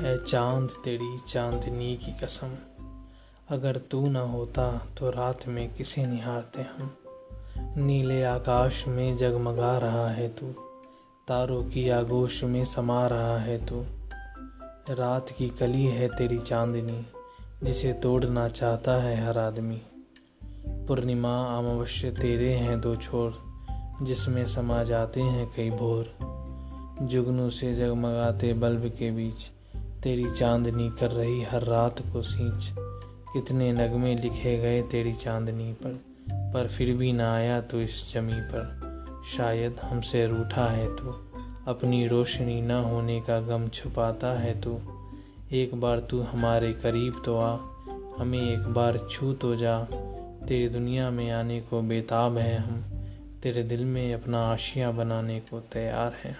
चाँद तेरी चांदनी की कसम। अगर तू ना होता तो रात में किसे निहारते हम? नीले आकाश में जगमगा रहा है तू। तारों की आगोश में समा रहा है तू। रात की कली है तेरी चांदनी, जिसे तोड़ना चाहता है हर आदमी। पूर्णिमा अमावश्य तेरे हैं दो छोर, जिसमें समा जाते हैं कई भोर। जुगनू से जगमगाते बल्ब के बीच तेरी चांदनी कर रही हर रात को सींच। कितने नगमे लिखे गए तेरी चांदनी पर पर फिर भी ना आया तो इस जमी पर। शायद हमसे रूठा है तो अपनी रोशनी न होने का गम छुपाता है तो। एक बार तू हमारे करीब तो आ, हमें एक बार छू तो जा। तेरी दुनिया में आने को बेताब है हम, तेरे दिल में अपना आशिया बनाने को तैयार हैं